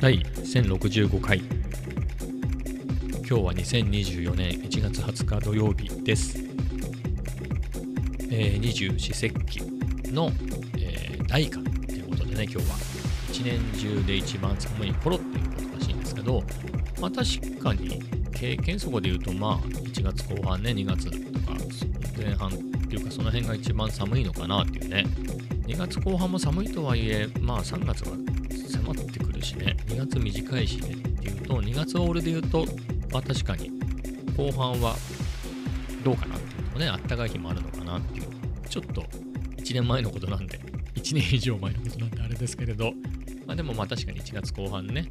第1065回。今日は2024年1月20日土曜日です、え、二十四節気の、えー、大寒ということでね今日は。一年中で一番寒い頃っていうことらしいんですけどまあ確かに経験則で言うとまあ1月後半ね2月とか前半っていうかその辺が一番寒いのかなっていうね。2月後半も寒いとはいえまあ3月は迫ってくるしね。2月短いしね。っていうと2月オールで言うとまあ確かに。後半はどうかなっていうのねあったかい日もあるのかなっていう。ちょっと1年前のことなんで1年以上前のことなんであれですけれど。まあでもまあ確かに1月後半ね、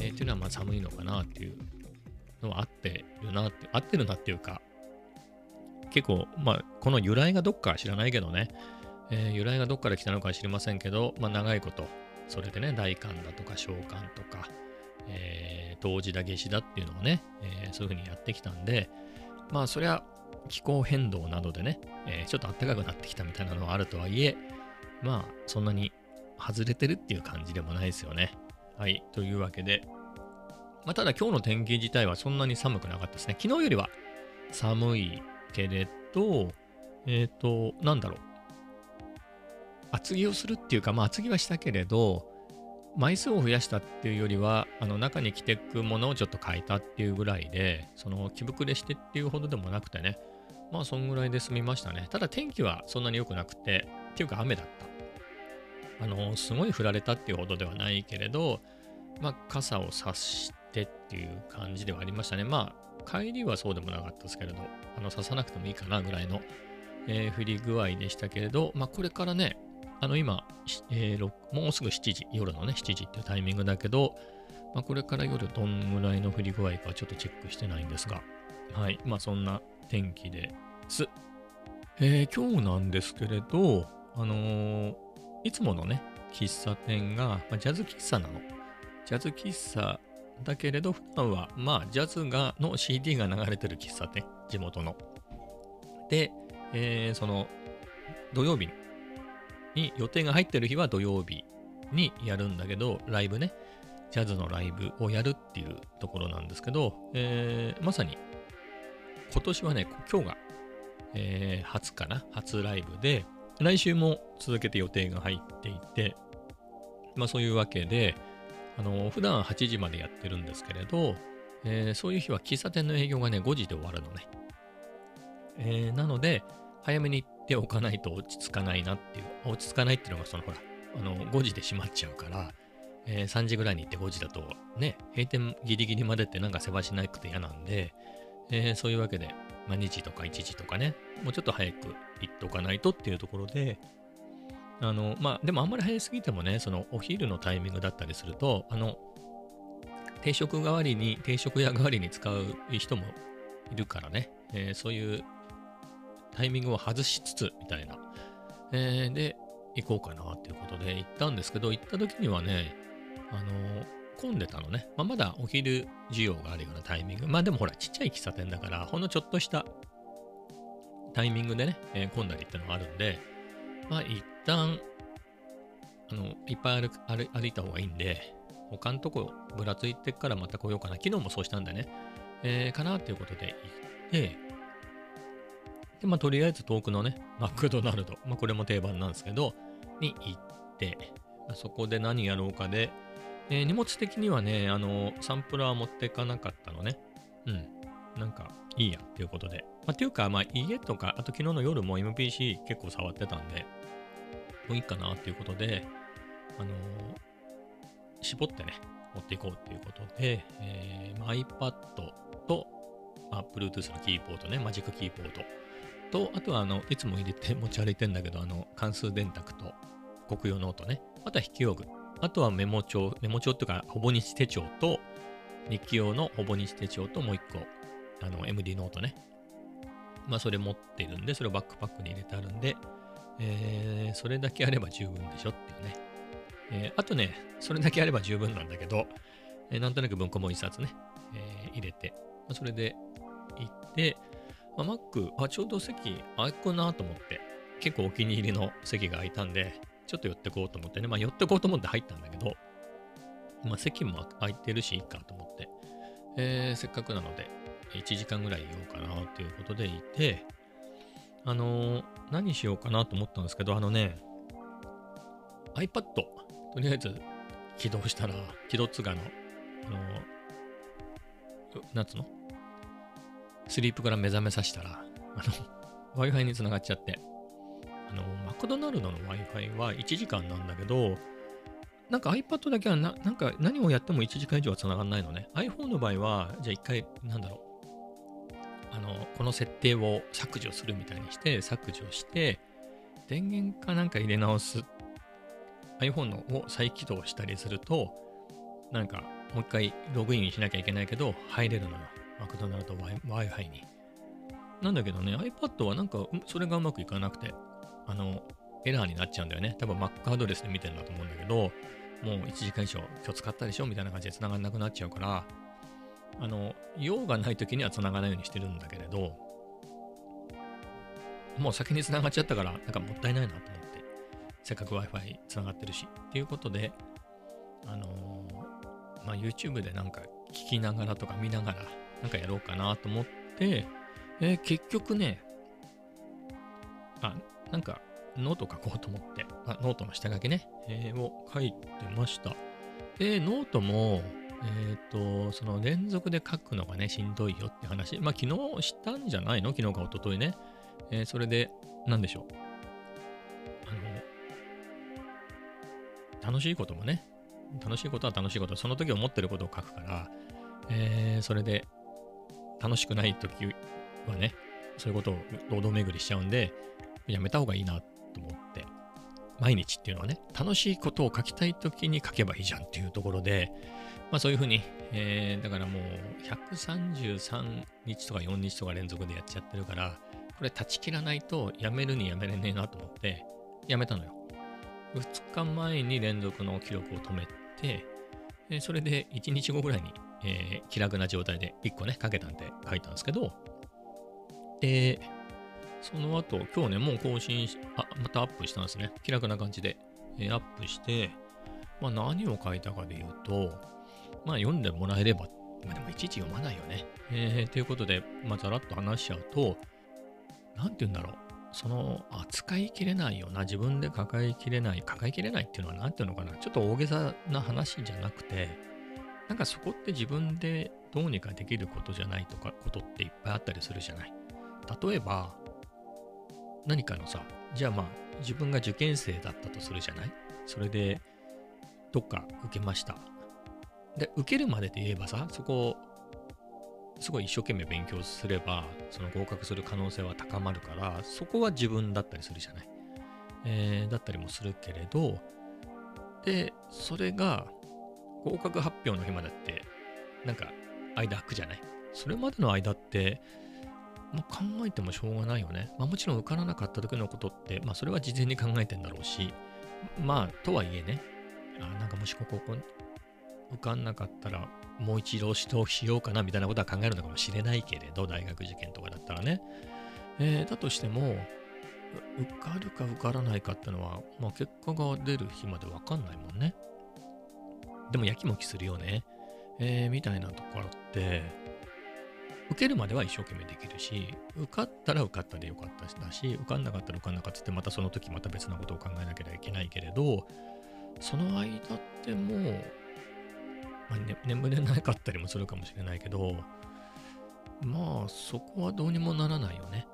えーっていうのはまあ寒いのかなっていうのはあってるなって合ってるなっていうか結構まあこの由来がどっか知らないけどね、えー由来がどっから来たのかは知りませんけど、まあ、長いことそれでね大寒だとか小寒とか、えー、冬至だ夏至だっていうのをね、えーそういうふうにやってきたんでまあそりゃ気候変動などでね、えーちょっと暖かくなってきたみたいなのはあるとはいえまあそんなに外れてるっていう感じでもないですよねはいというわけでまあ、ただ今日の天気自体はそんなに寒くなかったですね。昨日よりは寒いけれど、えっ、と、なんだろう。厚着をするっていうか、まあ厚着はしたけれど、枚数を増やしたっていうよりは、あの中に着ていくものをちょっと変えたっていうぐらいで、その着膨れしてっていうほどでもなくてね、まあそんぐらいで済みましたね。ただ天気はそんなに良くなくて、っていうか雨だった。あの、すごい降られたっていうほどではないけれど、まあ傘を差してっていう感じではありましたね。まあ帰りはそうでもなかったですけれど、あの刺さなくてもいいかなぐらいの、えー降り具合でしたけれど、まあこれからね、あの今、えーもうすぐ7時、夜のね、7時っていうタイミングだけど、まあ、これから夜どんぐらいの降り具合かちょっとチェックしてないんですが、はい、まあそんな天気です。えー今日なんですけれど、あのーいつものね、喫茶店が、まあ、ジャズ喫茶なの。ジャズ喫茶だけれど、普段は、まあ、ジャズがの CD が流れてる喫茶店、地元の。で、えーその、土曜日に予定が入ってる日は土曜日にやるんだけど、ライブね、ジャズのライブをやるっていうところなんですけど、えーまさに、今年はね、今日が、えー初かな、初ライブで、来週も続けて予定が入っていて、まあそういうわけで、あの、普段8時までやってるんですけれど、えーそういう日は喫茶店の営業がね、5時で終わるのね。えーなので、早めに行っておかないと落ち着かないなっていう、落ち着かないっていうのがそのほら、あの、5時で閉まっちゃうから、えー3時ぐらいに行って5時だと、ね、閉店ギリギリまでってなんかせわしなくて嫌なんで、えーそういうわけで、まあ、2時とか1時とかね、もうちょっと早く行っておかないとっていうところで、あの、まあ、でもあんまり早すぎてもね、そのお昼のタイミングだったりすると、あの、定食代わりに、定食屋代わりに使う人もいるからね、えーそういうタイミングを外しつつ、みたいな。えーで、行こうかなっていうことで行ったんですけど、行った時にはね、あの混んでたのね。まあ、まだお昼需要があるようなタイミング。まあでもほら、ちっちゃい喫茶店だから、ほんのちょっとしたタイミングでね、えー混んだりってのがあるんで、まあ一旦、あの、いっぱい歩歩歩いた方がいいんで、他のとこぶらついてからまた来ようかな。昨日もそうしたんでね、えーかなっていうことで行って、で、まあとりあえず遠くのね、マクドナルド、まあこれも定番なんですけど、に行って、あそこで何やろうかで、え荷物的にはね、あの、サンプラー持ってかなかったのね。うん。なんか、いいやっていうことで。まあ、っていうか、まあ、家とか、あと昨日の夜も MPC 結構触ってたんで、もういいかなっていうことで、あのー絞ってね、持っていこうっていうことで、えーま iPad と、まあ、Bluetooth のキーボードね、 Magic Keyboard と、あとは、あの、いつも入れて持ち歩いてんだけど、あの、関数電卓とコクヨノートね、あとは筆記用具、あとはメモ帳、メモ帳っていうか、ほぼ日手帳と、日記用のほぼ日手帳ともう一個、あの、MD ノートね。まあ、それ持ってるんで、それをバックパックに入れてあるんで、えーそれだけあれば十分でしょっていうね。えーあとね、それだけあれば十分なんだけど、えーなんとなく文庫も一冊ね、えー入れて、まあそれで行って、まあ、Mac、あ、ちょうど席空くなと思って、結構お気に入りの席が空いたんで、ちょっと寄ってこうと思ってね、まあ寄ってこうと思って入ったんだけど、まあ席も空いてるしいいかと思って、えー、せっかくなので、1時間ぐらいいようかなということでいて、あのー、何しようかなと思ったんですけど、あのね、iPad、とりあえず起動したら、起動ツガの、あのー、なんつの？スリープから目覚めさせたら、あの、Wi-Fi につながっちゃって、あの、マクドナルドの Wi-Fi は1時間なんだけど、なんか iPad だけはな、なんか何をやっても1時間以上は繋がんないのね。iPhone の場合は、じゃあ一回、なんだろう。あの、この設定を削除するみたいにして、削除して、電源かなんか入れ直す。iPhone のを再起動したりすると、なんかもう一回ログインしなきゃいけないけど、入れるのよ。マクドナルド Wi-Fi に。なんだけどね、iPad はなんかそれがうまくいかなくて、あの、エラーになっちゃうんだよね。多分 Mac アドレスで見てるんだと思うんだけど、もう1時間以上今日使ったでしょ？みたいな感じで繋がんなくなっちゃうから、あの、用がない時には繋がないようにしてるんだけれど、もう先に繋がっちゃったから、なんかもったいないなと思って、せっかく Wi-Fi 繋がってるし、っていうことで、あのー、まあ、YouTube でなんか聞きながらとか見ながら、なんかやろうかなと思って、えー、結局ね、あ、なんかノート書こうと思って、あノートの下書きね、えー、を書いてました。で、ノートも、えっ、ー、と、その連続で書くのがね、しんどいよって話。まあ、昨日したんじゃないの？昨日か一昨日ね。えー、それで、なんでしょう？あの、楽しいこともね、楽しいことは楽しいこと、その時思ってることを書くから、えー、それで、楽しくない時はね、そういうことを堂々巡りしちゃうんで、やめた方がいいなと思って、毎日っていうのはね、楽しいことを書きたい時に書けばいいじゃんっていうところで、まあそういうふうに、えー、だからもう133日とか4日とか連続でやっちゃってるから、これ断ち切らないとやめるにやめれねえなと思って、やめたのよ。2日前に連続の記録を止めて、それで1日後ぐらいに、えー、気楽な状態で1個ね、かけたんで書いたんですけど、で、その後、今日ね、もう更新し、あ、またアップしたんですね。気楽な感じで、えー、アップして、まあ何を書いたかで言うと、まあ読んでもらえれば、まあでもいちいち読まないよね。えー、ということで、まあざらっと話しちゃうと、なんて言うんだろう。その扱いきれないような、自分で抱えきれない、抱えきれないっていうのは何て言うのかな。ちょっと大げさな話じゃなくて、なんかそこって自分でどうにかできることじゃないとか、ことっていっぱいあったりするじゃない。例えば、何かのさ、じゃあまあ、自分が受験生だったとするじゃないそれで、どっか受けました。で、受けるまでで言えばさ、そこ、すごい一生懸命勉強すれば、その合格する可能性は高まるから、そこは自分だったりするじゃない。えー、だったりもするけれど、で、それが合格発表の日までって、なんか間空くじゃない？それまでの間って、まあ、考えてもしょうがないよね。まあ、もちろん受からなかった時のことって、まあ、それは事前に考えてんだろうし、まあ、とはいえね、あなんかもしここ受かんなかったら、もう一度指導しようかなみたいなことは考えるのかもしれないけれど、大学受験とかだったらね。えー、だとしても、受かるか受からないかってのは、まあ、結果が出る日までわかんないもんね。でもやきもきするよね。えー、みたいなところって、受けるまでは一生懸命できるし、受かったら受かったでよかったしだし、受かんなかったら受かんなかったってまたその時また別なことを考えなきゃいけないけれど、その間ってもう、まあね、眠れなかったりもするかもしれないけど、まあそこはどうにもならないよね。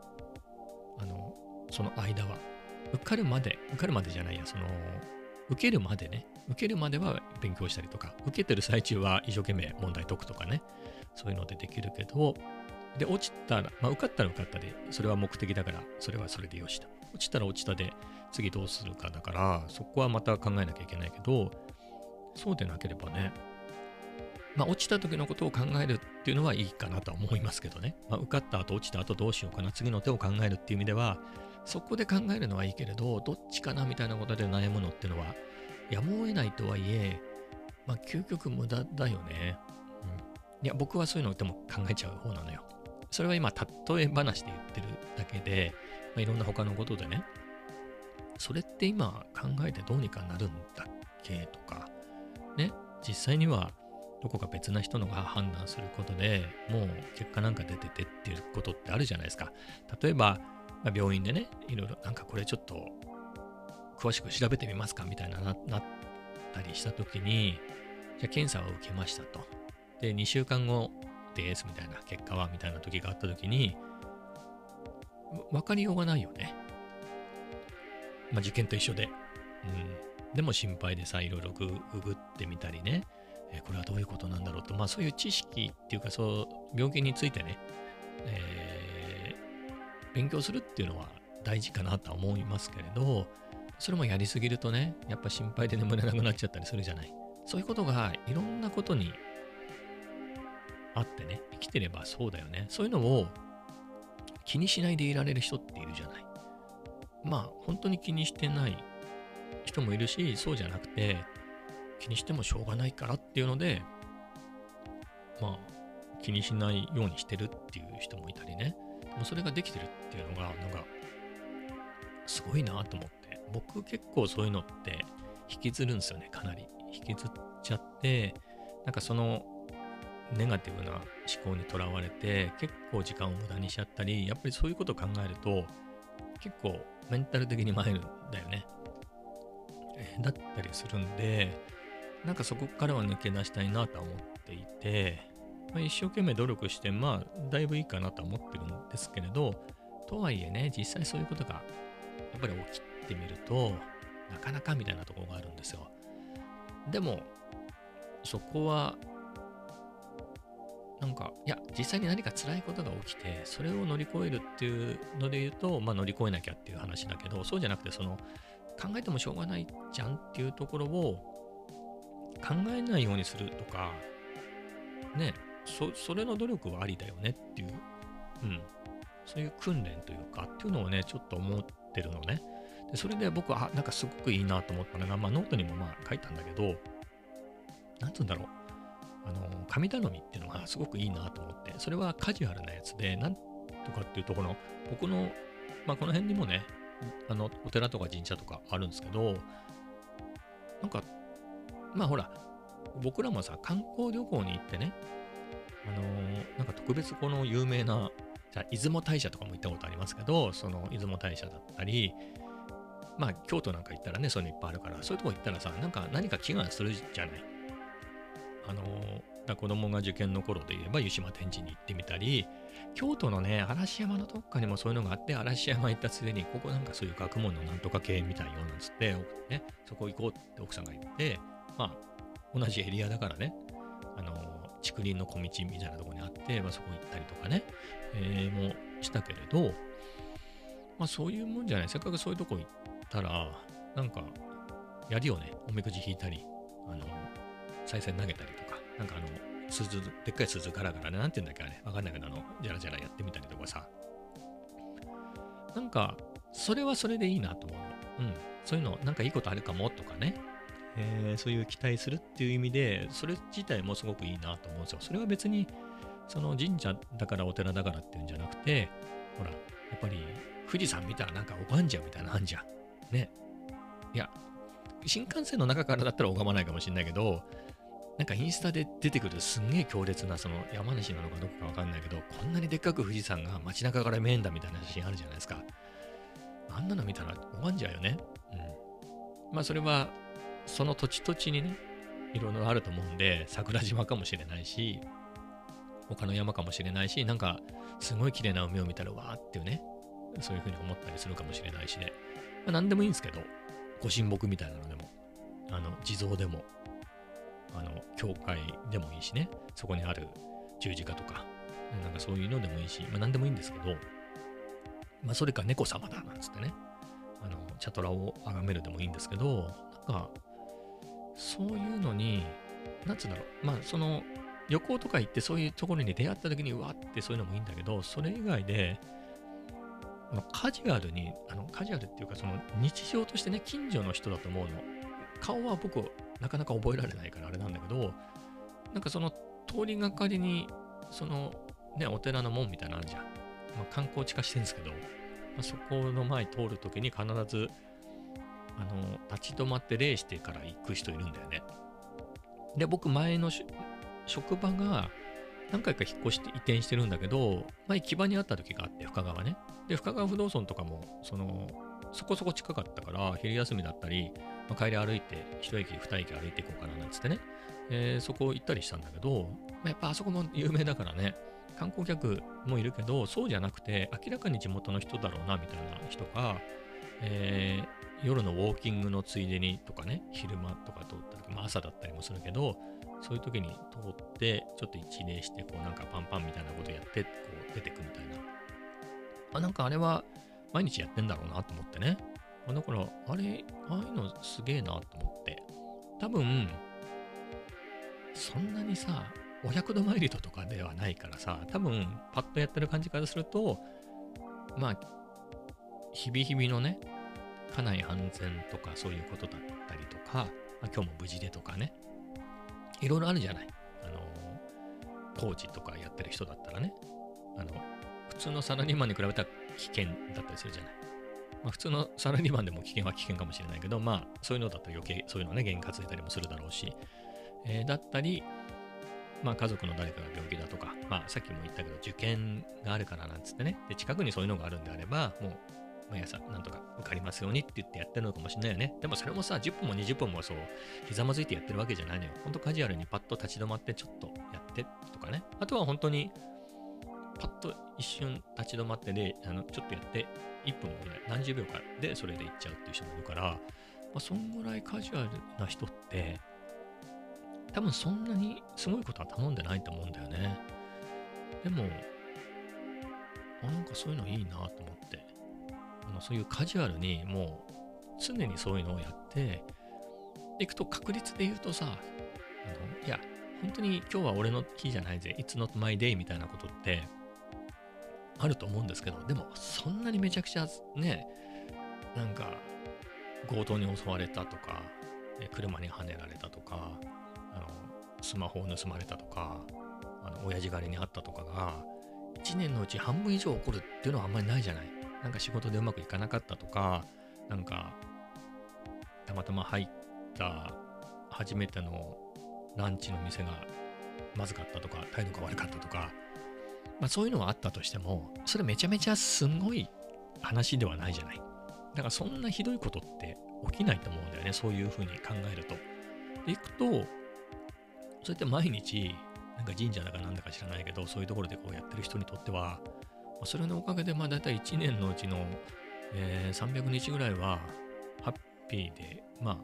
あの、その間は。受かるまで、受かるまでじゃないや、その、受けるまでね、受けるまでは勉強したりとか、受けてる最中は一生懸命問題解くとかね、そういうのでできるけど、で、落ちたら、まあ、受かったら受かったで、それは目的だから、それはそれでよしと。落ちたら落ちたで、次どうするかだから、そこはまた考えなきゃいけないけど、そうでなければね、まあ、落ちた時のことを考えるっていうのはいいかなとは思いますけどね。まあ、受かった後、落ちた後どうしようかな、次の手を考えるっていう意味では、そこで考えるのはいいけれど、どっちかなみたいなことで悩むのってのは、やむを得ないとはいえ、まあ、究極無駄だよね。うんいや、僕はそういうのでも考えちゃう方なのよ。それは今、例え話で言ってるだけで、まあ、いろんな他のことでね、それって今考えてどうにかなるんだっけとか、ね、実際にはどこか別な人のが判断することでもう結果なんか出ててっていうことってあるじゃないですか。例えば、まあ、病院でね、いろいろなんかこれちょっと詳しく調べてみますかみたいななったりしたときに、じゃ検査を受けましたと。で、2週間後ですみたいな結果はみたいな時があったときに、分かりようがないよね。まあ、受験と一緒で。うん。でも心配でさ、いろいろググってみたりね、え、これはどういうことなんだろうと、まあそういう知識っていうか、そう、病気についてね、えー、勉強するっていうのは大事かなとは思いますけれど、それもやりすぎるとね、やっぱ心配で眠れなくなっちゃったりするじゃない。そういうことがいろんなことにあってね、生きてればそうだよね。そういうのを気にしないでいられる人っているじゃない。まあ、本当に気にしてない人もいるし、そうじゃなくて、気にしてもしょうがないからっていうので、まあ、気にしないようにしてるっていう人もいたりね。もうそれができてるっていうのが、なんか、すごいなと思って。僕結構そういうのって引きずるんですよね、かなり。引きずっちゃって、なんかそのネガティブな思考にとらわれて結構時間を無駄にしちゃったりやっぱりそういうことを考えると結構メンタル的に参るんだよね。だったりするんでなんかそこからは抜け出したいなとは思っていて、まあ、一生懸命努力してまあだいぶいいかなとは思ってるんですけれどとはいえね実際そういうことがやっぱり起きてみるとなかなかみたいなところがあるんですよ。でもそこはなんか、いや、実際に何か辛いことが起きて、それを乗り越えるっていうので言うと、まあ乗り越えなきゃっていう話だけど、そうじゃなくて、その、考えてもしょうがないじゃんっていうところを考えないようにするとか、ね、そそれの努力はありだよねっていう、うん、そういう訓練というか、っていうのをね、ちょっと思ってるのね。でそれで僕は、なんかすごくいいなと思ったのが、まあノートにもまあ書いたんだけど、なんつうんだろう。あの、神頼みっていうのがすごくいいなと思って、それはカジュアルなやつで、なんとかっていうところ、僕の、まあこの辺にもね、あの、お寺とか神社とかあるんですけど、なんか、まあほら、僕らもさ、観光旅行に行ってね、あのー、なんか特別この有名な、じゃ、出雲大社とかも行ったことありますけど、その出雲大社だったり、まあ、京都なんか行ったらね、そういうのいっぱいあるから、そういうとこ行ったらさ、なんか何か祈願するじゃない？あのー、子供が受験の頃で言えば湯島天神に行ってみたり、京都のね、嵐山のどっかにもそういうのがあって、嵐山行ったついでに、ここなんかそういう学問のなんとか系みたいよなんつって、ね、そこ行こうって奥さんが言って、まあ、同じエリアだからね、あのー、竹林の小道みたいなとこにあって、まあ、そこ行ったりとかね、えー、もしたけれど、まあそういうもんじゃない。せっかくそういうとこ行ったら、なんか、やるよね。おみくじ引いたり、あの、再銭投げたりとか、なんかあの、鈴、でっかい鈴ガラガラね、なんて言うんだっけあれ、わかんないけど、あの、じゃらじゃらやってみたりとかさ、なんか、それはそれでいいなと思うの。うん。そういうの、なんかいいことあるかも？とかね、えー、そういう期待するっていう意味で、それ自体もすごくいいなと思うんですよ。それは別に、その神社だからお寺だからっていうんじゃなくて、ほら、やっぱり富士山見たらなんか拝んじゃうみたいなあんじゃん。ね。いや、新幹線の中からだったら拝まないかもしれないけど、なんかインスタで出てくるすんげえ強烈なその山梨なのかどこかわかんないけど、こんなにでっかく富士山が街中から見えんだみたいな写真あるじゃないですか。あんなの見たら拝んじゃうよね。うん。まあそれは、その土地土地にね、いろいろあると思うんで、桜島かもしれないし、他の山かもしれないし、なんかすごい綺麗な海を見たらわーっていうね、そういうふうに思ったりするかもしれないしで、まあ、何でもいいんですけど、ご神木みたいなのでも、あの、地蔵でも、あの、教会でもいいしね、そこにある十字架とか、なんかそういうのでもいいし、まあ何でもいいんですけど、まあそれか猫様だなんつってね、あの、チャトラを崇めるでもいいんですけど、なんか、そういうのに、なんつうんだろう、まあその、旅行とか行ってそういうところに出会った時にうわってそういうのもいいんだけど、それ以外で、あカジュアルに、あのカジュアルっていうか、その日常としてね、近所の人だと思うの。顔は僕、なかなか覚えられないからあれなんだけど、なんかその通りがかりに、そのね、お寺の門みたいなのあるじゃん。まあ、観光地化してるんですけど、まあ、そこの前通るときに必ず、あの、立ち止まって礼してから行く人いるんだよね。で、僕前の職場が何回か引っ越して移転してるんだけど、前木場にあった時があって、深川ね。で、深川不動尊とかも、その、そこそこ近かったから、昼休みだったり、まあ、帰り歩いて、一駅、二駅歩いていこうかななんつってね、えー、そこ行ったりしたんだけど、まあ、やっぱあそこも有名だからね、観光客もいるけど、そうじゃなくて、明らかに地元の人だろうな、みたいな人が、えー、夜のウォーキングのついでにとかね、昼間とか通ったり、まあ、朝だったりもするけど、そういう時に通って、ちょっと一礼して、こうなんかパンパンみたいなことやって、こう出てくみたいな。あ、なんかあれは毎日やってんだろうなと思ってね。だから、あれ、ああいうのすげえなと思って。多分、そんなにさ、お百度参りとかではないからさ、多分、パッとやってる感じからすると、まあ、日々日々のね、家内安全とかそういうことだったりとか、ま、今日も無事でとかね、いろいろあるじゃない。あの、工事とかやってる人だったらね、あの、普通のサラリーマンに比べたら危険だったりするじゃない。まあ、普通のサラリーマンでも危険は危険かもしれないけど、まあ、そういうのだった余計そういうのね、原因担いだりもするだろうし、えー、だったり、まあ、家族の誰かが病気だとか、まあ、さっきも言ったけど、受験があるからなんつってね、で近くにそういうのがあるんであれば、もう、毎朝なんとか受かりますようにって言ってやってるのかもしれないよね。でもそれもさ、10分も20分もそう、ひざまずいてやってるわけじゃないのよ。ほんとカジュアルにパッと立ち止まってちょっとやってとかね。あとは本当に、パッと一瞬立ち止まってで、あのちょっとやって、1分もいない、何十秒かでそれで行っちゃうっていう人もいるから、まあ、そんぐらいカジュアルな人って、多分そんなにすごいことは頼んでないと思うんだよね。でも、あなんかそういうのいいなと思って、のそういうカジュアルにもう常にそういうのをやっていくと確率で言うとさ、あのいや、本当に今日は俺の日じゃないぜ、It's not my day みたいなことってあると思うんですけど、でもそんなにめちゃくちゃね、なんか強盗に襲われたとか、車にはねられたとか、あのスマホを盗まれたとか、あの親父狩りにあったとかが、1年のうち半分以上起こるっていうのはあんまりないじゃない。なんか仕事でうまくいかなかったとか、なんかたまたま入った初めてのランチの店がまずかったとか、態度が悪かったとか、まあ、そういうのはあったとしても、それめちゃめちゃすごい話ではないじゃない。だからそんなひどいことって起きないと思うんだよね、そういうふうに考えると。で、いくと、そうやって毎日、なんか神社だかなんだか知らないけど、そういうところでこうやってる人にとっては、それのおかげで、まあ大体1年のうちの、えー、300日ぐらいは、ハッピーで、まあ、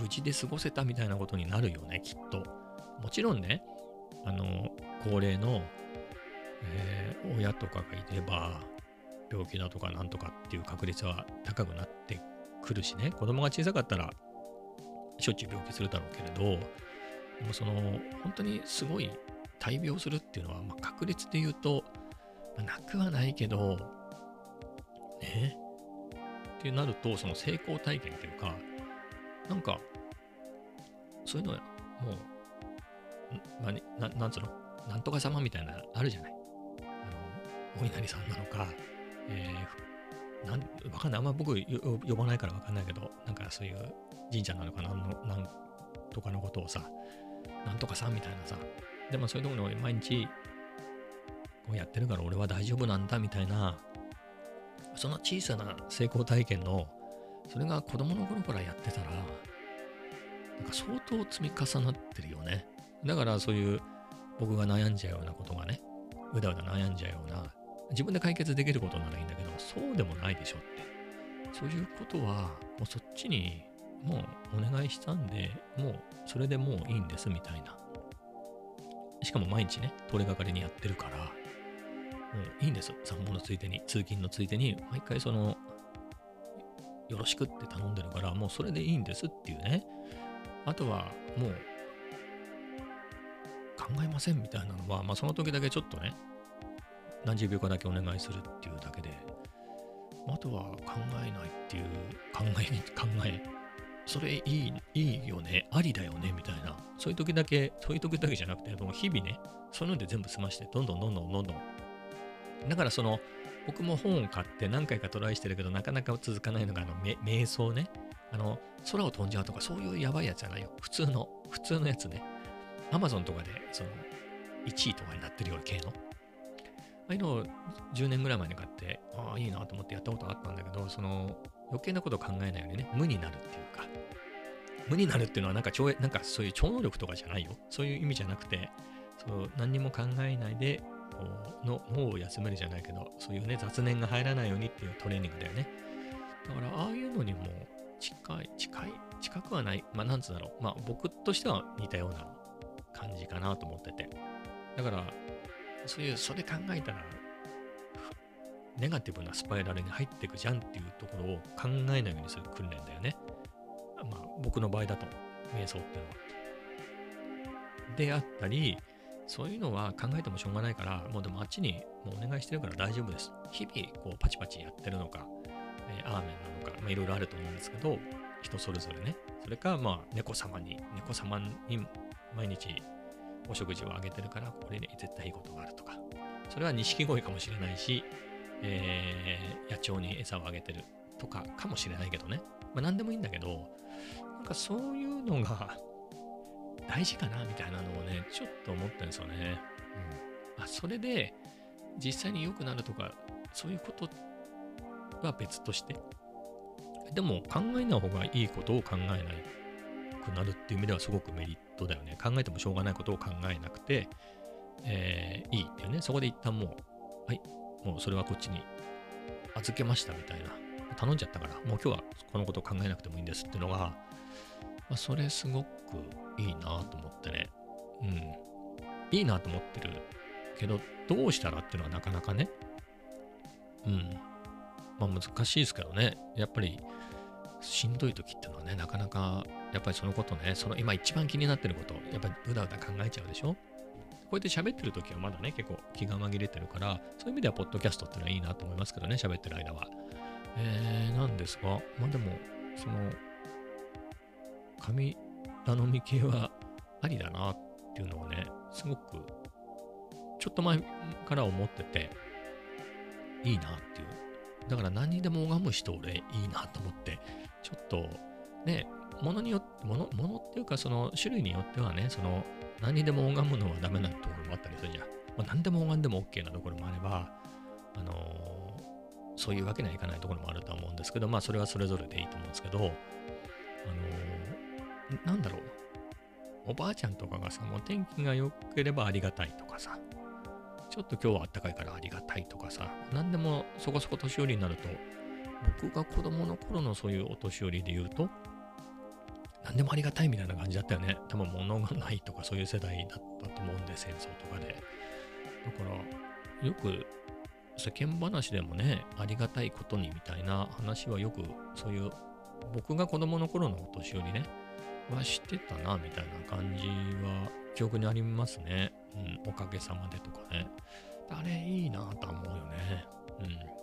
無事で過ごせたみたいなことになるよね、きっと。もちろんね、あの、高齢のえー、親とかがいれば病気だとかなんとかっていう確率は高くなってくるしね子供が小さかったらしょっちゅう病気するだろうけれどでもその本当にすごい大病するっていうのは、まあ、確率で言うと、まあ、なくはないけどね。ってなるとその成功体験っていうかなんかそういうのはもう、まあ、ななんつうの？なんとか様みたいなあるじゃない。あのお稲荷さんなのか、えー、なんわかんない。あんま僕呼ばないからわかんないけど、なんかそういう神社なのかなんの、なんとかのことをさ、なんとかさんみたいなさ、でもそういうところに毎日こうやってるから俺は大丈夫なんだみたいな、その小さな成功体験の、それが子供の頃からやってたら、なんか相当積み重なってるよね。だからそういう僕が悩んじゃうようなことがね、うだうだ悩んじゃうような自分で解決できることならいいんだけど、そうでもないでしょって。そういうことは、もうそっちにもうお願いしたんで、もうそれでもういいんですみたいな。しかも毎日ね、通りがかりにやってるから、もういいんです。散歩のついでに、通勤のついでに、毎回その、よろしくって頼んでるから、もうそれでいいんですっていうね。あとは、もう、考えませんみたいなのは、まあその時だけちょっとね、何十秒かだけお願いするっていうだけで、あとは考えないっていう考え、考え、それいい、いいよね、ありだよね、みたいな。そういう時だけ、そういう時だけじゃなくて、もう日々ね、そういうので全部済まして、どんどんどんどんどんどん。だからその、僕も本を買って何回かトライしてるけど、なかなか続かないのが、あの、瞑想ね。あの、空を飛んじゃうとか、そういうやばいやつじゃないよ。普通の、普通のやつね。アマゾンとかで、その、1位とかになってるような系の。ああいうのを10年ぐらい前に買って、ああ、いいなと思ってやったことがあったんだけど、その、余計なことを考えないようにね、無になるっていうか、無になるっていうのはなんか超、なんかそういう超能力とかじゃないよ。そういう意味じゃなくて、そう何にも考えないで、こうの脳を休めるじゃないけど、そういうね、雑念が入らないようにっていうトレーニングだよね。だから、ああいうのにも近い、近い、近くはない、まあ、なんつうんだろう。まあ、僕としては似たような感じかなと思ってて。だから、そういう、それ考えたら、ネガティブなスパイラルに入っていくじゃんっていうところを考えないようにする訓練だよね。まあ、僕の場合だと、瞑想っていうのは。であったり、そういうのは考えてもしょうがないから、もうでもあっちにもうお願いしてるから大丈夫です。日々、こう、パチパチやってるのか、えー、アーメンなのか、まあ、いろいろあると思うんですけど、人それぞれね。それか、まあ、猫様に、猫様に毎日お食事をあげてるから、これに絶対いいことがあるとか。それは錦鯉かもしれないし、えー、野鳥に餌をあげてるとかかもしれないけどね。まあ、何でもいいんだけど、なんかそういうのが大事かなみたいなのをね、ちょっと思ってるんですよね。うん。あ、それで、実際に良くなるとか、そういうことは別として。でも、考えない方がいいことを考えないくなるっていう意味ではすごくメリットだよね。考えてもしょうがないことを考えなくて、えー、いいっていうね。そこで一旦もう、はい、もうそれはこっちに預けましたみたいな。頼んじゃったから、もう今日はこのことを考えなくてもいいんですっていうのが、まあ、それすごくいいなと思ってね。うん。いいなと思ってるけど、どうしたらっていうのはなかなかね。うん。まあ難しいですけどね。やっぱり、しんどい時っていうのはね、なかなか、やっぱりそのことね、その今一番気になってること、やっぱりうだうだ考えちゃうでしょこうやって喋ってる時はまだね、結構気が紛れてるから、そういう意味では、ポッドキャストっていうのはいいなと思いますけどね、喋ってる間は。えー、なんですが、まあでも、その、神頼み系はありだなっていうのをね、すごく、ちょっと前から思ってて、いいなっていう。だから何にでも拝む人俺いいなと思って、ちょっと、ね、ものによって、もの、ものっていうかその種類によってはね、その、何にでも拝むのはダメなところもあったりするじゃん。まあ、何でも拝んでも OK なところもあれば、あのー、そういうわけにはいかないところもあるとは思うんですけど、まあそれはそれぞれでいいと思うんですけど、あのー、なんだろう。おばあちゃんとかがさ、もう天気が良ければありがたいとかさ、ちょっと今日は暖かいからありがたいとかさ、何でもそこそこ年寄りになると、僕が子供の頃のそういうお年寄りで言うと、何でもありがたいみたいな感じだったよね。多分物がないとかそういう世代だったと思うんで、戦争とかで。だから、よく世間話でもね、ありがたいことにみたいな話はよく、そういう僕が子供の頃のお年寄りね、はしてたな、みたいな感じは記憶にありますね。うん、おかげさまでとかね。あれいいなと思うよね。うん。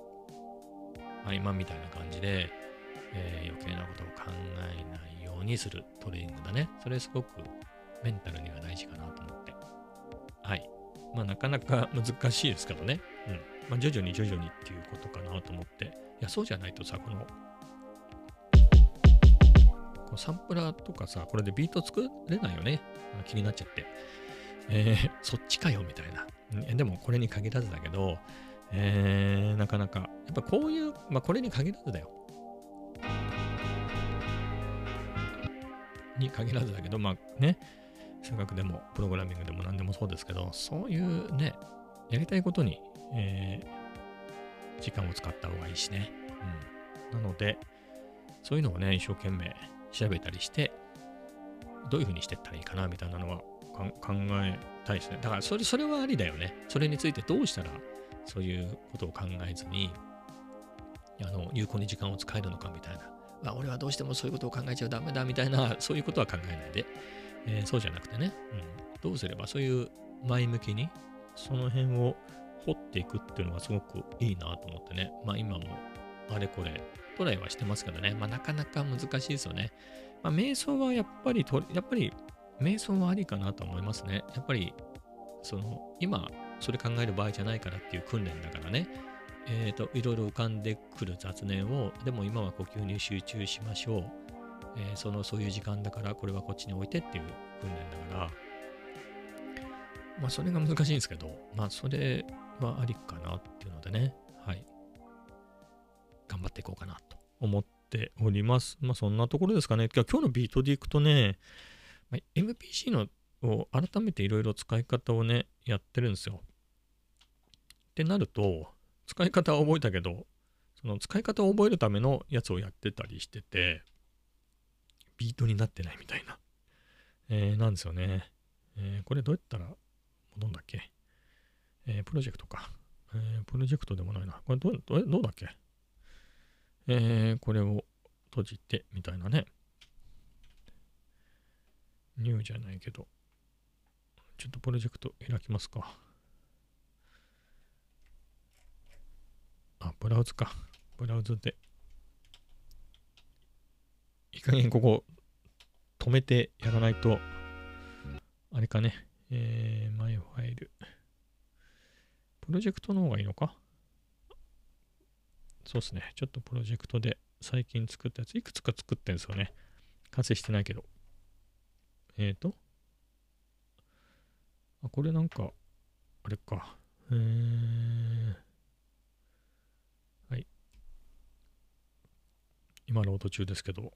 まあ、今みたいな感じで、えー、余計なことを考えないようにするトレーニングだね。それすごくメンタルには大事かなと思って。はい。まあなかなか 難しいですけどね。うん。まあ徐々に徐々にっていうことかなと思って。いや、そうじゃないとさ、このこサンプラーとかさ、これでビート作れないよね？気になっちゃって。えー、そっちかよ、みたいな。でも、これに限らずだけど、えー、なかなか、やっぱこういう、まあ、これに限らずだよ。に限らずだけど、まあね、数学でもプログラミングでも何でもそうですけど、そういうね、やりたいことに、えー、時間を使った方がいいしね。うん。なので、そういうのをね、一生懸命調べたりして、どういうふうにしていったらいいかなみたいなのは考えたいですね。だからそれ、それはありだよね。それについてどうしたらそういうことを考えずに、あの、有効に時間を使えるのかみたいな。あ、俺はどうしてもそういうことを考えちゃダメだみたいな、そういうことは考えないで、えー、そうじゃなくてね、うん、どうすればそういう前向きに、その辺を掘っていくっていうのがすごくいいなと思ってね。まあ今もあれこれトライはしてますけどね、まあ、なかなか難しいですよね。まあ、瞑想はやっぱり、やっぱり、瞑想はありかなと思いますね。やっぱり、その、今、それ考える場合じゃないからっていう訓練だからね、えっ、ー、と、いろいろ浮かんでくる雑念を、でも今は呼吸に集中しましょう。えー、そのそういう時間だからこれはこっちに置いてっていう訓練だからまあそれが難しいんですけどまあそれはありかなっていうのでねはい頑張っていこうかなと思っておりますまあそんなところですかね今日のビートでいくとね、まあ、MPC のを改めていろいろ使い方をねやってるんですよってなると使い方は覚えたけどその使い方を覚えるためのやつをやってたりしててビートになってないみたいな、えー、なんですよね。えー、これどうやったら戻んだっけ？えー、プロジェクトか。えー、プロジェクトでもないな。これどうどどうだっけ？えー、これを閉じてみたいなね。ニューじゃないけど。ちょっとプロジェクト開きますか。あ、ブラウズか。ブラウズでいい加減ここ止めてやらないと、あれかね、えー、マイファイル。プロジェクトの方がいいのかそうっすね。ちょっとプロジェクトで最近作ったやつ、いくつか作ってんですよね。完成してないけど。えっ、ー、と。あ、これなんか、あれか。えー、はい。今ロード中ですけど、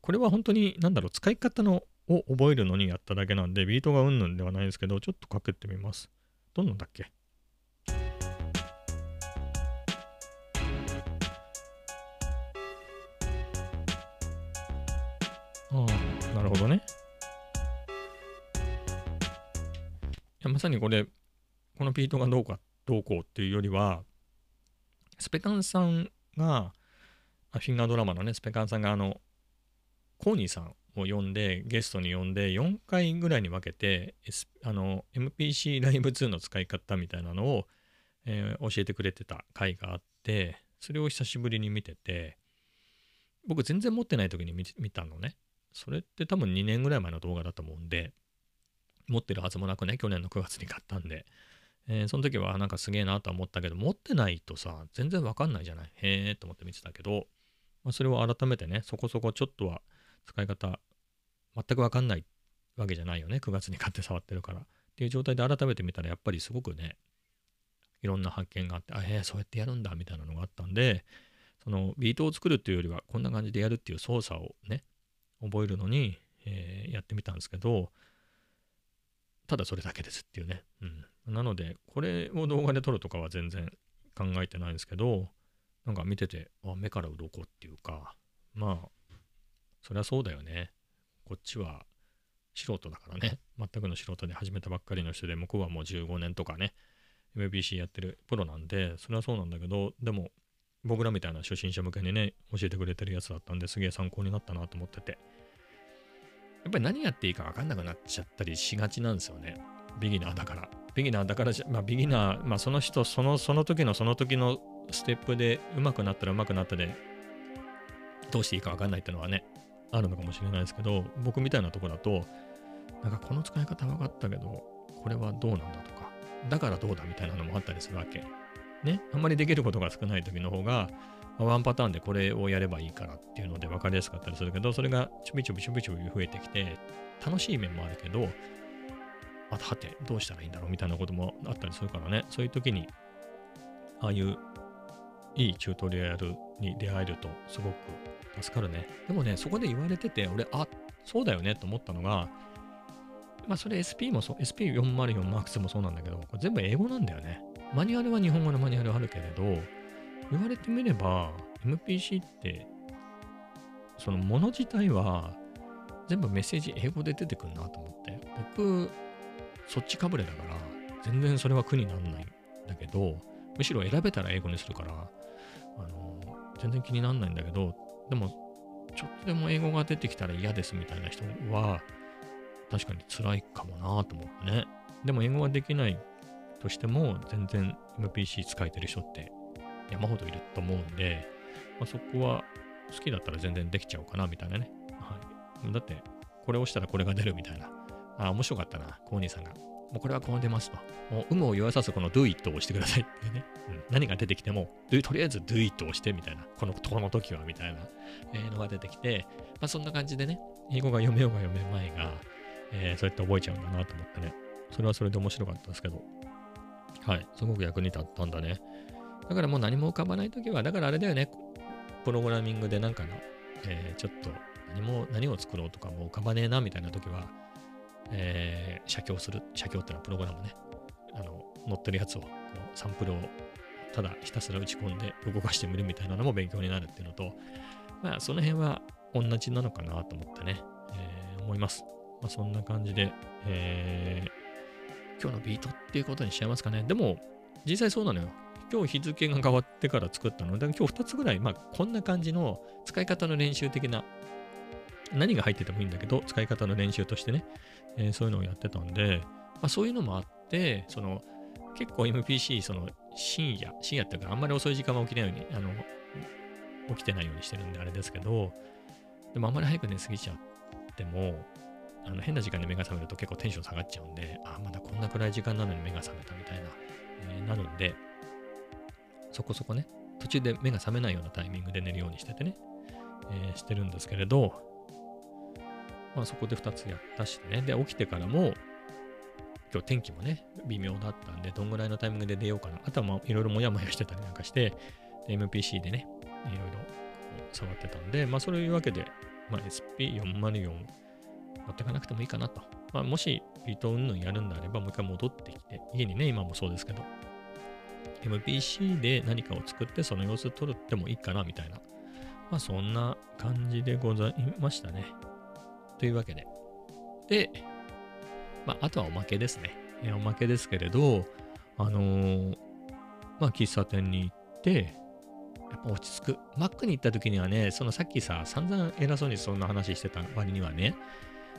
これは本当に、なんだろう、使い方のを覚えるのにやっただけなんで、ビートがうんぬんではないんですけど、ちょっとかけてみます。どんなんだっけ？やまさにこれ、このビートがどうか、どうこうっていうよりは、スペカンさんが、フィンガードラマのね、スペカンさんがあの、コーニーさんを呼んで、ゲストに呼んで、4回ぐらいに分けて、S、あの、MPC ライブ2の使い方みたいなのを、えー、教えてくれてた回があって、それを久しぶりに見てて、僕全然持ってない時に見たのね。それって多分2年ぐらい前の動画だと思うんで、持ってるはずもなくね、去年の9月に買ったんで、えー、その時はなんかすげえなとは思ったけど、持ってないとさ、全然わかんないじゃない。へえと思って見てたけど、まあ、それを改めてね、そこそこちょっとは使い方全く分かんないわけじゃないよね。9月に買って触ってるから。っていう状態で改めて見たらやっぱりすごくねいろんな発見があってあへえ、そうやってやるんだみたいなのがあったんでそのビートを作るっていうよりはこんな感じでやるっていう操作をね覚えるのに、えー、やってみたんですけどただそれだけですっていうね、うん、なのでこれを動画で撮るとかは全然考えてないんですけどなんか見ててあ目から鱗っていうかまあそりゃそうだよね。こっちは素人だからね。全くの素人で始めたばっかりの人で、向こうはもう15年とかね、MBC やってるプロなんで、それはそうなんだけど、でも僕らみたいな初心者向けにね、教えてくれてるやつだったんですげえ参考になったなと思ってて。やっぱり何やっていいか分かんなくなっちゃったりしがちなんですよね。ビギナーだから。ビギナーだからまあビギナー、まあその人、その、その時のその時のステップで上手くなったら上手くなったで、どうしていいか分かんないっていうのはね、あるのかもしれないですけど、僕みたいなとこだと、なんかこの使い方分かったけど、これはどうなんだとか、だからどうだみたいなのもあったりするわけ。ね、あんまりできることが少ない時の方が、ワンパターンでこれをやればいいからっていうので分かりやすかったりするけど、それがちょびちょびちょびちょび増えてきて、楽しい面もあるけど、またはてどうしたらいいんだろうみたいなこともあったりするからね、そういう時に、ああいういいチュートリアルに出会えるとすごく助かるね。でもね、そこで言われてて、俺、あ、そうだよねと思ったのが、まあそれ SP もそう、SP404 マーク2もそうなんだけど、これ全部英語なんだよね。マニュアルは日本語のマニュアルあるけれど、言われてみれば、MPC って、そのもの自体は全部メッセージ英語で出てくるなと思って、僕、そっちかぶれだから、全然それは苦にならないんだけど、むしろ選べたら英語にするから、あの全然気にならないんだけど、でも、ちょっとでも英語が出てきたら嫌ですみたいな人は、確かに辛いかもなと思ってね。でも英語ができないとしても、全然 MPC 使えてる人って山ほどいると思うんで、まあ、そこは好きだったら全然できちゃおうかなみたいなね。はい、だって、これをしたらこれが出るみたいな。あ、面白かったな。コーニーさんがもうこれはこう出ますと。もう有無を言わさずこの do it を押してくださいってね。うん、何が出てきても、とりあえず do it を押してみたいな。このこの時はみたいな、えー、のが出てきて、まあそんな感じでね、英語が読めようが読めまいが、えー、そうやって覚えちゃうんだなと思ってね。それはそれで面白かったですけど。はい。すごく役に立ったんだね。だからもう何も浮かばないときは、だからあれだよね。プログラミングでなんかの、えー、ちょっと何も、何を作ろうとかもう浮かばねえなみたいなときは、えー、写経する。写経っていうのはプログラムね。あの、載ってるやつを、こうサンプルをただひたすら打ち込んで動かしてみるみたいなのも勉強になるっていうのと、まあその辺は同じなのかなと思ってね、えー、思います。まあそんな感じで、えー、今日のビートっていうことにしちゃいますかね。でも、実際そうなのよ。今日日付が変わってから作ったの。で、今日2つぐらい、まあこんな感じの使い方の練習的な何が入っててもいいんだけど、使い方の練習としてね、えー、そういうのをやってたんで、まあ、そういうのもあって、その結構 MPC、その深夜、深夜っていうか、あんまり遅い時間は起きないように、あの、起きてないようにしてるんであれですけど、でもあんまり早く寝すぎちゃっても、あの変な時間で目が覚めると結構テンション下がっちゃうんで、あ、まだこんな暗い時間なのに目が覚めたみたいな、えー、なるんで、そこそこね、途中で目が覚めないようなタイミングで寝るようにしててね、えー、してるんですけれど、まあそこで2つやったしね。で、起きてからも、今日天気もね、微妙だったんで、どんぐらいのタイミングで出ようかな。あとはまあいろいろもやもやしてたりなんかして、MPC でね、いろいろ触ってたんで、まあそういうわけで、まあ、SP404 持ってかなくてもいいかなと。まあもしビート云々やるんであれば、もう一回戻ってきて、家にね、今もそうですけど、MPC で何かを作ってその様子を撮ってもいいかなみたいな。まあそんな感じでございましたね。というわけで。で、まあ、あとはおまけですね。えおまけですけれど、あのー、まあ、喫茶店に行って、やっぱ落ち着く。マックに行った時にはね、そのさっきさ、散々偉そうにそんな話してた割にはね、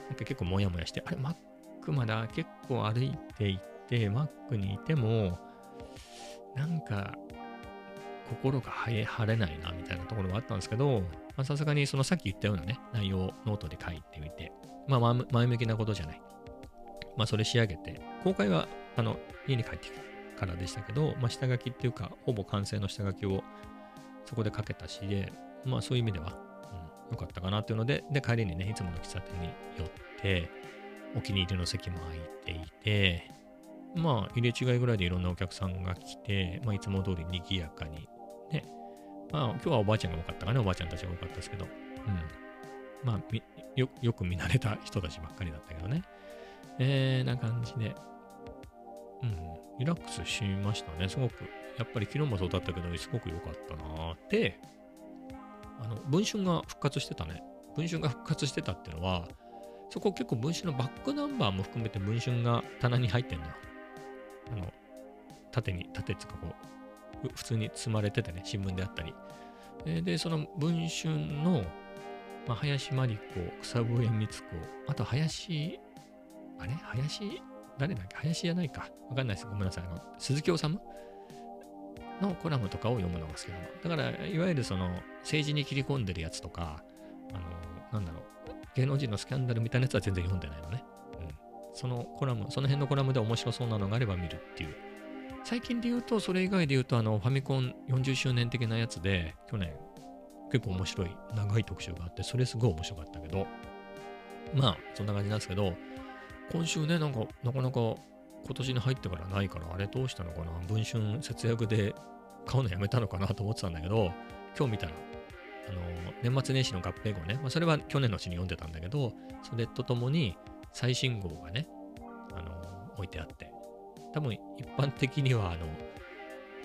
なんか結構モヤモヤして、あれ、マックまで結構歩いて行って、マックにいても、なんか、心が晴れないな、みたいなところはあったんですけど、さすがにそのさっき言ったようなね、内容をノートで書いておいて、まあ前向きなことじゃない。まあそれ仕上げて、公開はあの家に帰ってからでしたけど、まあ下書きっていうか、ほぼ完成の下書きをそこで書けたしで、まあそういう意味では、うん、よかったかなっていうので、で、帰りにね、いつもの喫茶店に寄って、お気に入りの席も空いていて、まあ入れ違いぐらいでいろんなお客さんが来て、まあいつも通り賑やかにね、まあ、今日はおばあちゃんが多かったかね、おばあちゃんたちが多かったですけど、うん。まあ、よよく見慣れた人たちばっかりだったけどね。えー、な感じで、うん、リラックスしましたね。すごく、やっぱり昨日もそうだったけど、すごく良かったなで、あの、文春が復活してたね。文春が復活してたっていうのは、そこ結構文春のバックナンバーも含めて文春が棚に入ってんだよ。あの、縦に、縦っていうかこう、普通に積まれててね、新聞であったり。で、その文春の、まあ、林真理子、草笛光子、あと林、あれ？林、誰だっけ？林じゃないか。わかんないです。ごめんなさい。あの鈴木治のコラムとかを読むのが好きなの。だから、いわゆるその政治に切り込んでるやつとか、あの、なんだろう、芸能人のスキャンダルみたいなやつは全然読んでないのね。そのコラム、その辺のコラムで面白そうなのがあれば見るっていう。最近で言うと、それ以外で言うと、あの、ファミコン40周年的なやつで、去年、結構面白い、長い特集があって、それすごい面白かったけど、まあ、そんな感じなんですけど、今週ね、なんか、なかなか今年に入ってからないから、あれどうしたのかな文春節約で買うのやめたのかなと思ってたんだけど、今日見たら、あの、年末年始の合併号ね、まあ、それは去年のうちに読んでたんだけど、それとともに最新号がね、あの、置いてあって、多分一般的にはあの、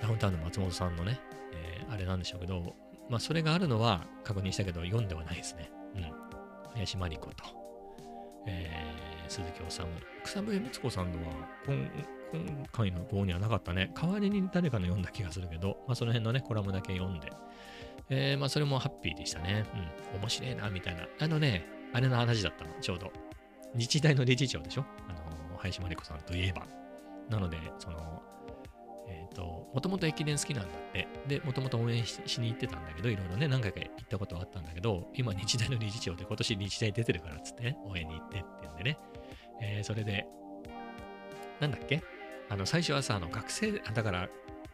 ダウンタウンの松本さんのね、えー、あれなんでしょうけど、まあそれがあるのは確認したけど読んではないですね。うん。林真理子と、えー、鈴木治。草笛光子さんのは今今回の号にはなかったね。代わりに誰かの読んだ気がするけど、まあその辺のね、コラムだけ読んで、えー、まあそれもハッピーでしたね。うん。面白いな、みたいな。あのね、あれの話だったの、ちょうど。日大の理事長でしょ？あの、林真理子さんといえば。なので、その、えっ、ー、と、もともと駅伝好きなんだって。で、もともと応援しに行ってたんだけど、いろいろね、何回か行ったことはあったんだけど、今、日大の理事長で今年日大出てるからっつってね、応援に行ってっていうんでね、えー、それで、なんだっけ？あの、最初はさ、あの、学生、だから、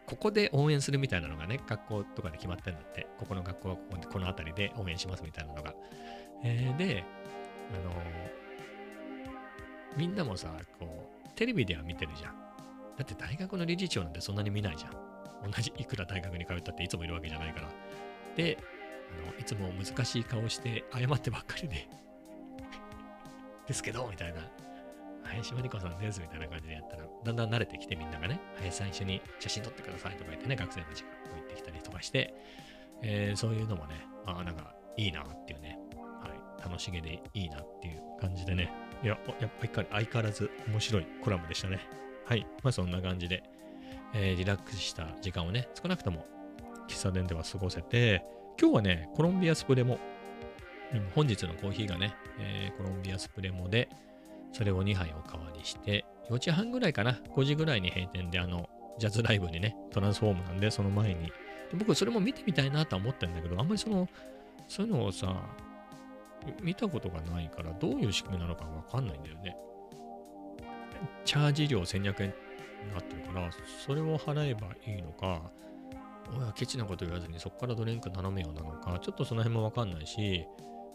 ここで応援するみたいなのがね、学校とかで決まってんだって。ここの学校はこここの辺りで応援しますみたいなのが。えー、で、あの、みんなもさ、こう、テレビでは見てるじゃん。だって大学の理事長なんてそんなに見ないじゃん。同じ、いくら大学に通ったっていつもいるわけじゃないから。で、あのいつも難しい顔して謝ってばっかりで ですけど、みたいな。林真理子さんです、みたいな感じでやったら、だんだん慣れてきてみんながね、林さん一緒に写真撮ってくださいとか言ってね、学生たちがこう言ってきたりとかして、えー、そういうのもね、ああ、なんかいいなっていうね、はい、楽しげでいいなっていう感じでね、いや、やっぱり相変わらず面白いコラムでしたね。はい、まあそんな感じで、えー、リラックスした時間をね、少なくとも喫茶店では過ごせて、今日はね、コロンビアスプレモ、うん、本日のコーヒーがね、えー、コロンビアスプレモで、それを2杯おかわりして、4時半ぐらいかな、5時ぐらいに閉店で、あの、ジャズライブにね、トランスフォームなんで、その前に。僕、それも見てみたいなとは思ってんだけど、あんまりその、そういうのをさ、見たことがないから、どういう仕組みなのかわかんないんだよね。チャージ料1200円になってるから、それを払えばいいのか、俺はケチなこと言わずにそこからドリンク頼むようなのか、ちょっとその辺もわかんないし、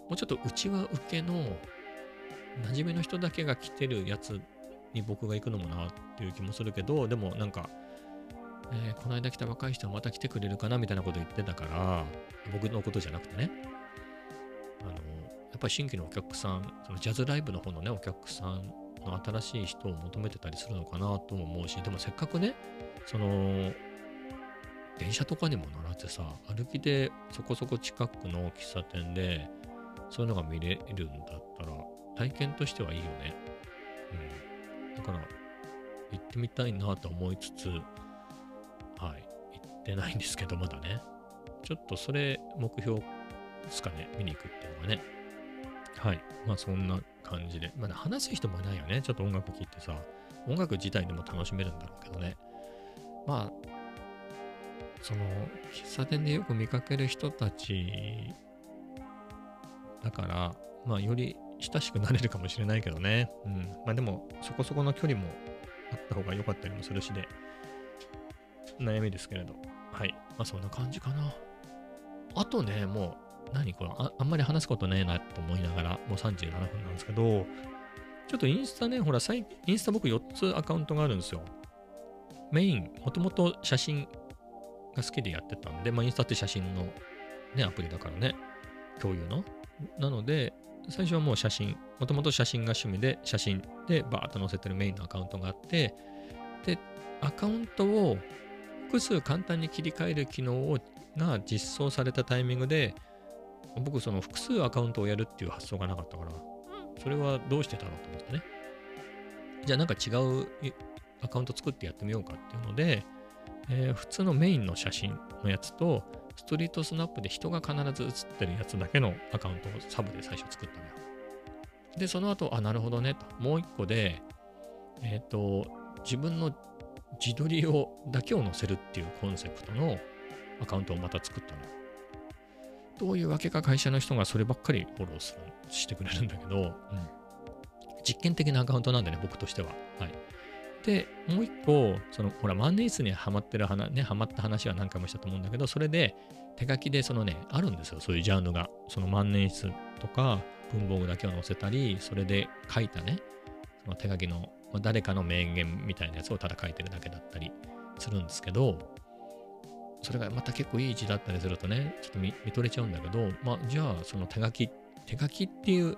もうちょっと内輪受けの馴染みの人だけが来てるやつに僕が行くのもなっていう気もするけど、でもなんか、えー、この間来た若い人はまた来てくれるかなみたいなこと言ってたから、僕のことじゃなくてね、あの、っぱり新規のお客さん、そのジャズライブの方のね、お客さんの新しい人を求めてたりするのかなとも思うし、でもせっかくね、その、電車とかにも乗らずさ、歩きでそこそこ近くの喫茶店で、そういうのが見れるんだったら、体験としてはいいよね。うん。だから、行ってみたいなと思いつつ、はい、行ってないんですけど、まだね。ちょっとそれ、目標ですかね、見に行くっていうのがね。はい。まあそんな感じで。まだ話す人もいないよね。ちょっと音楽聴いてさ、音楽自体でも楽しめるんだろうけどね。まあ、その、喫茶店でよく見かける人たちだから、まあより親しくなれるかもしれないけどね。うん。まあでも、そこそこの距離もあった方が良かったりもするしで、悩みですけれど。はい。まあそんな感じかな。あとね、もう、何これあ、あんまり話すことねえなと思いながら、もう37分なんですけど、ちょっとインスタね、ほら、インスタ僕4つアカウントがあるんですよ。メイン、もともと写真が好きでやってたんで、まあ、インスタって写真のね、アプリだからね、共有の。なので、最初はもう写真、もともと写真が趣味で、写真でバーッと載せてるメインのアカウントがあって、で、アカウントを複数簡単に切り替える機能をが実装されたタイミングで、僕その複数アカウントをやるっていう発想がなかったから、それはどうしてだろうと思ってね。じゃあなんか違うアカウント作ってやってみようかっていうので、えー、普通のメインの写真のやつと、ストリートスナップで人が必ず写ってるやつだけのアカウントをサブで最初作ったのよ。で、その後、あ、なるほどねと。もう一個で、えっ、ー、と、自分の自撮りをだけを載せるっていうコンセプトのアカウントをまた作ったのよ。どういうわけか会社の人がそればっかりフォローするしてくれるんだけど、うん、実験的なアカウントなんでね、僕としては。はい。で、もう一個、その、ほら、万年筆にはまってる話、ね、はまった話は何回もしたと思うんだけど、それで、手書きで、そのね、あるんですよ、そういうジャンルが。その万年筆とか、文房具だけを載せたり、それで書いたね、その手書きの、まあ、誰かの名言みたいなやつをただ書いてるだけだったりするんですけど、それがまた結構いい字だったりするとね、ちょっと見とれちゃうんだけど、まあ、じゃあ、その手書き、手書きっていう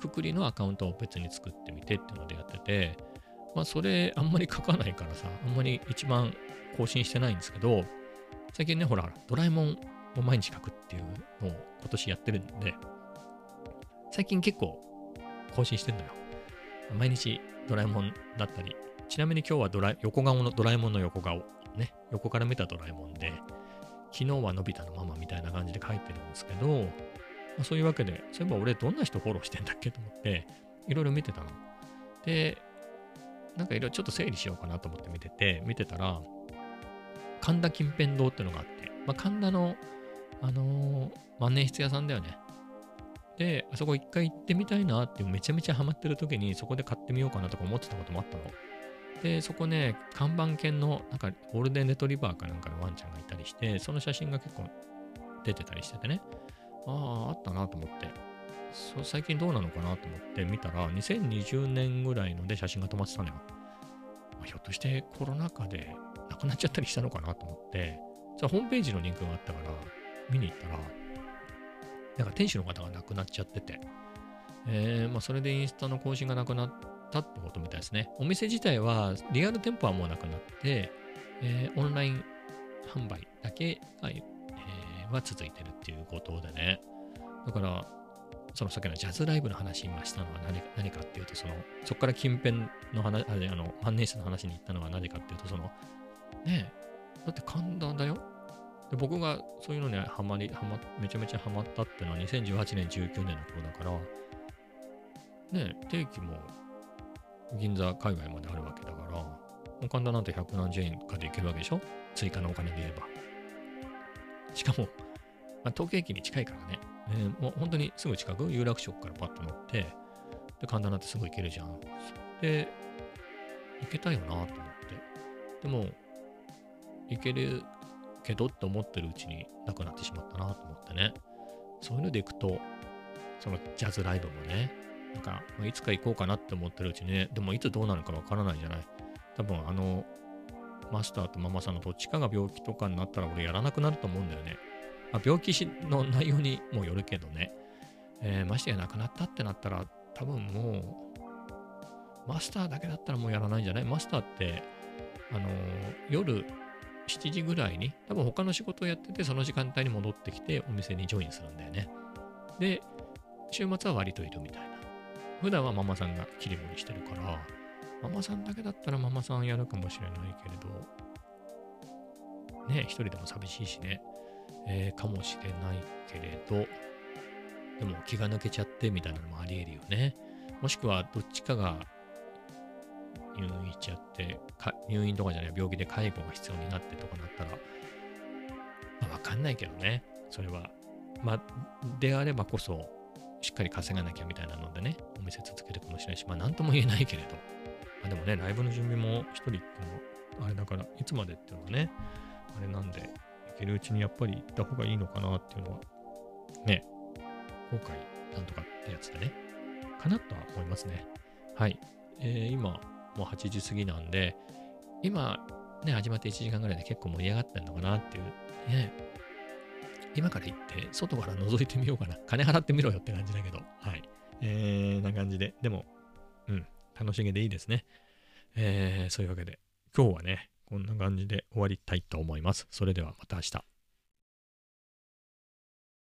くくりのアカウントを別に作ってみてっていうのでやってて、まあ、それあんまり書かないからさ、あんまり一番更新してないんですけど、最近ね、ほら、ドラえもんを毎日書くっていうのを今年やってるんで、最近結構更新してんのよ。毎日ドラえもんだったり、ちなみに今日はドラ横顔のドラえもんの横顔、ね、横から見たドラえもんで、昨日はのび太のママみたいな感じで書いてるんですけど、まあ、そういうわけで、そういえば俺どんな人フォローしてんだっけと思って、いろいろ見てたの。で、なんかいろいろちょっと整理しようかなと思って見てて、見てたら、神田近辺堂ってのがあって、まあ、神田の、あのー、万年筆屋さんだよね。で、あそこ一回行ってみたいなってめちゃめちゃハマってる時にそこで買ってみようかなとか思ってたこともあったの。で、そこね、看板犬の、なんか、ゴールデンレトリバーかなんかのワンちゃんがいたりして、その写真が結構出てたりしててね、ああ、あったなと思って、そ最近どうなのかなと思って見たら、2020年ぐらいので写真が止まってたのよ。まひょっとしてコロナ禍で亡くなっちゃったりしたのかなと思って、じゃホームページのリンクがあったから、見に行ったら、なんか店主の方が亡くなっちゃってて、えー、まあ、それでインスタの更新がなくなったってことみたいですね。お店自体は、リアル店舗はもうなくなって、えー、オンライン販売だけが、えー、は続いてるっていうことでね。だから、そのさっきのジャズライブの話今したのは何何かっていうと、その、そこから近辺の話、あの、万年筆の話に行ったのは何かっていうと、その、ねえ、だって神田だよで僕がそういうのにハマり、ハマ、めちゃめちゃハマったっていうのは2018年、19年の頃だから、ね、定期も銀座海外まであるわけだから、神田なんて100何十円かで行けるわけでしょ？追加のお金で言えば。しかも、まあ、東京駅に近いからね、えー、もう本当にすぐ近く、有楽町からパッと乗って、で、神田なんてすぐ行けるじゃん。で、行けたよなと思って。でも、行けるけどって思ってるうちになくなってしまったなと思ってね。そういうので行くと、そのジャズライブもね、なんか、いつか行こうかなって思ってるうちにね、でもいつどうなるかわからないじゃない。多分あの、マスターとママさんのどっちかが病気とかになったら俺やらなくなると思うんだよね。まあ、病気の内容にもよるけどね。えー、ましてや亡くなったってなったら、多分もう、マスターだけだったらもうやらないんじゃない？マスターって、あのー、夜7時ぐらいに、多分他の仕事をやってて、その時間帯に戻ってきて、お店にジョインするんだよね。で、週末は割といるみたい。普段はママさんが切り盛りしてるから、ママさんだけだったらママさんやるかもしれないけれど、ね、一人でも寂しいしね、えー、かもしれないけれど、でも気が抜けちゃってみたいなのもあり得るよね。もしくはどっちかが入院しちゃって、入院とかじゃない病気で介護が必要になってとかなったら、まあ、わかんないけどね、それは。まあ、であればこそ、しっかり稼がなきゃみたいなのでね、お店続けるかもしれないし、まあ、なんとも言えないけれど。まあ、でもね、ライブの準備も一人っても、あれだから、いつまでっていうのはね、あれなんで、行けるうちにやっぱり行った方がいいのかなっていうのは、ね、後悔なんとかってやつでね、かなとは思いますね。はい。えー、今、もう8時過ぎなんで、今、ね、始まって1時間ぐらいで結構盛り上がってんのかなっていう、ね、今から行って、外から覗いてみようかな。金払ってみろよって感じだけど、はい。えー、な感じで、でも、うん、楽しげでいいですね。えー、そういうわけで、今日はね、こんな感じで終わりたいと思います。それではまた明日。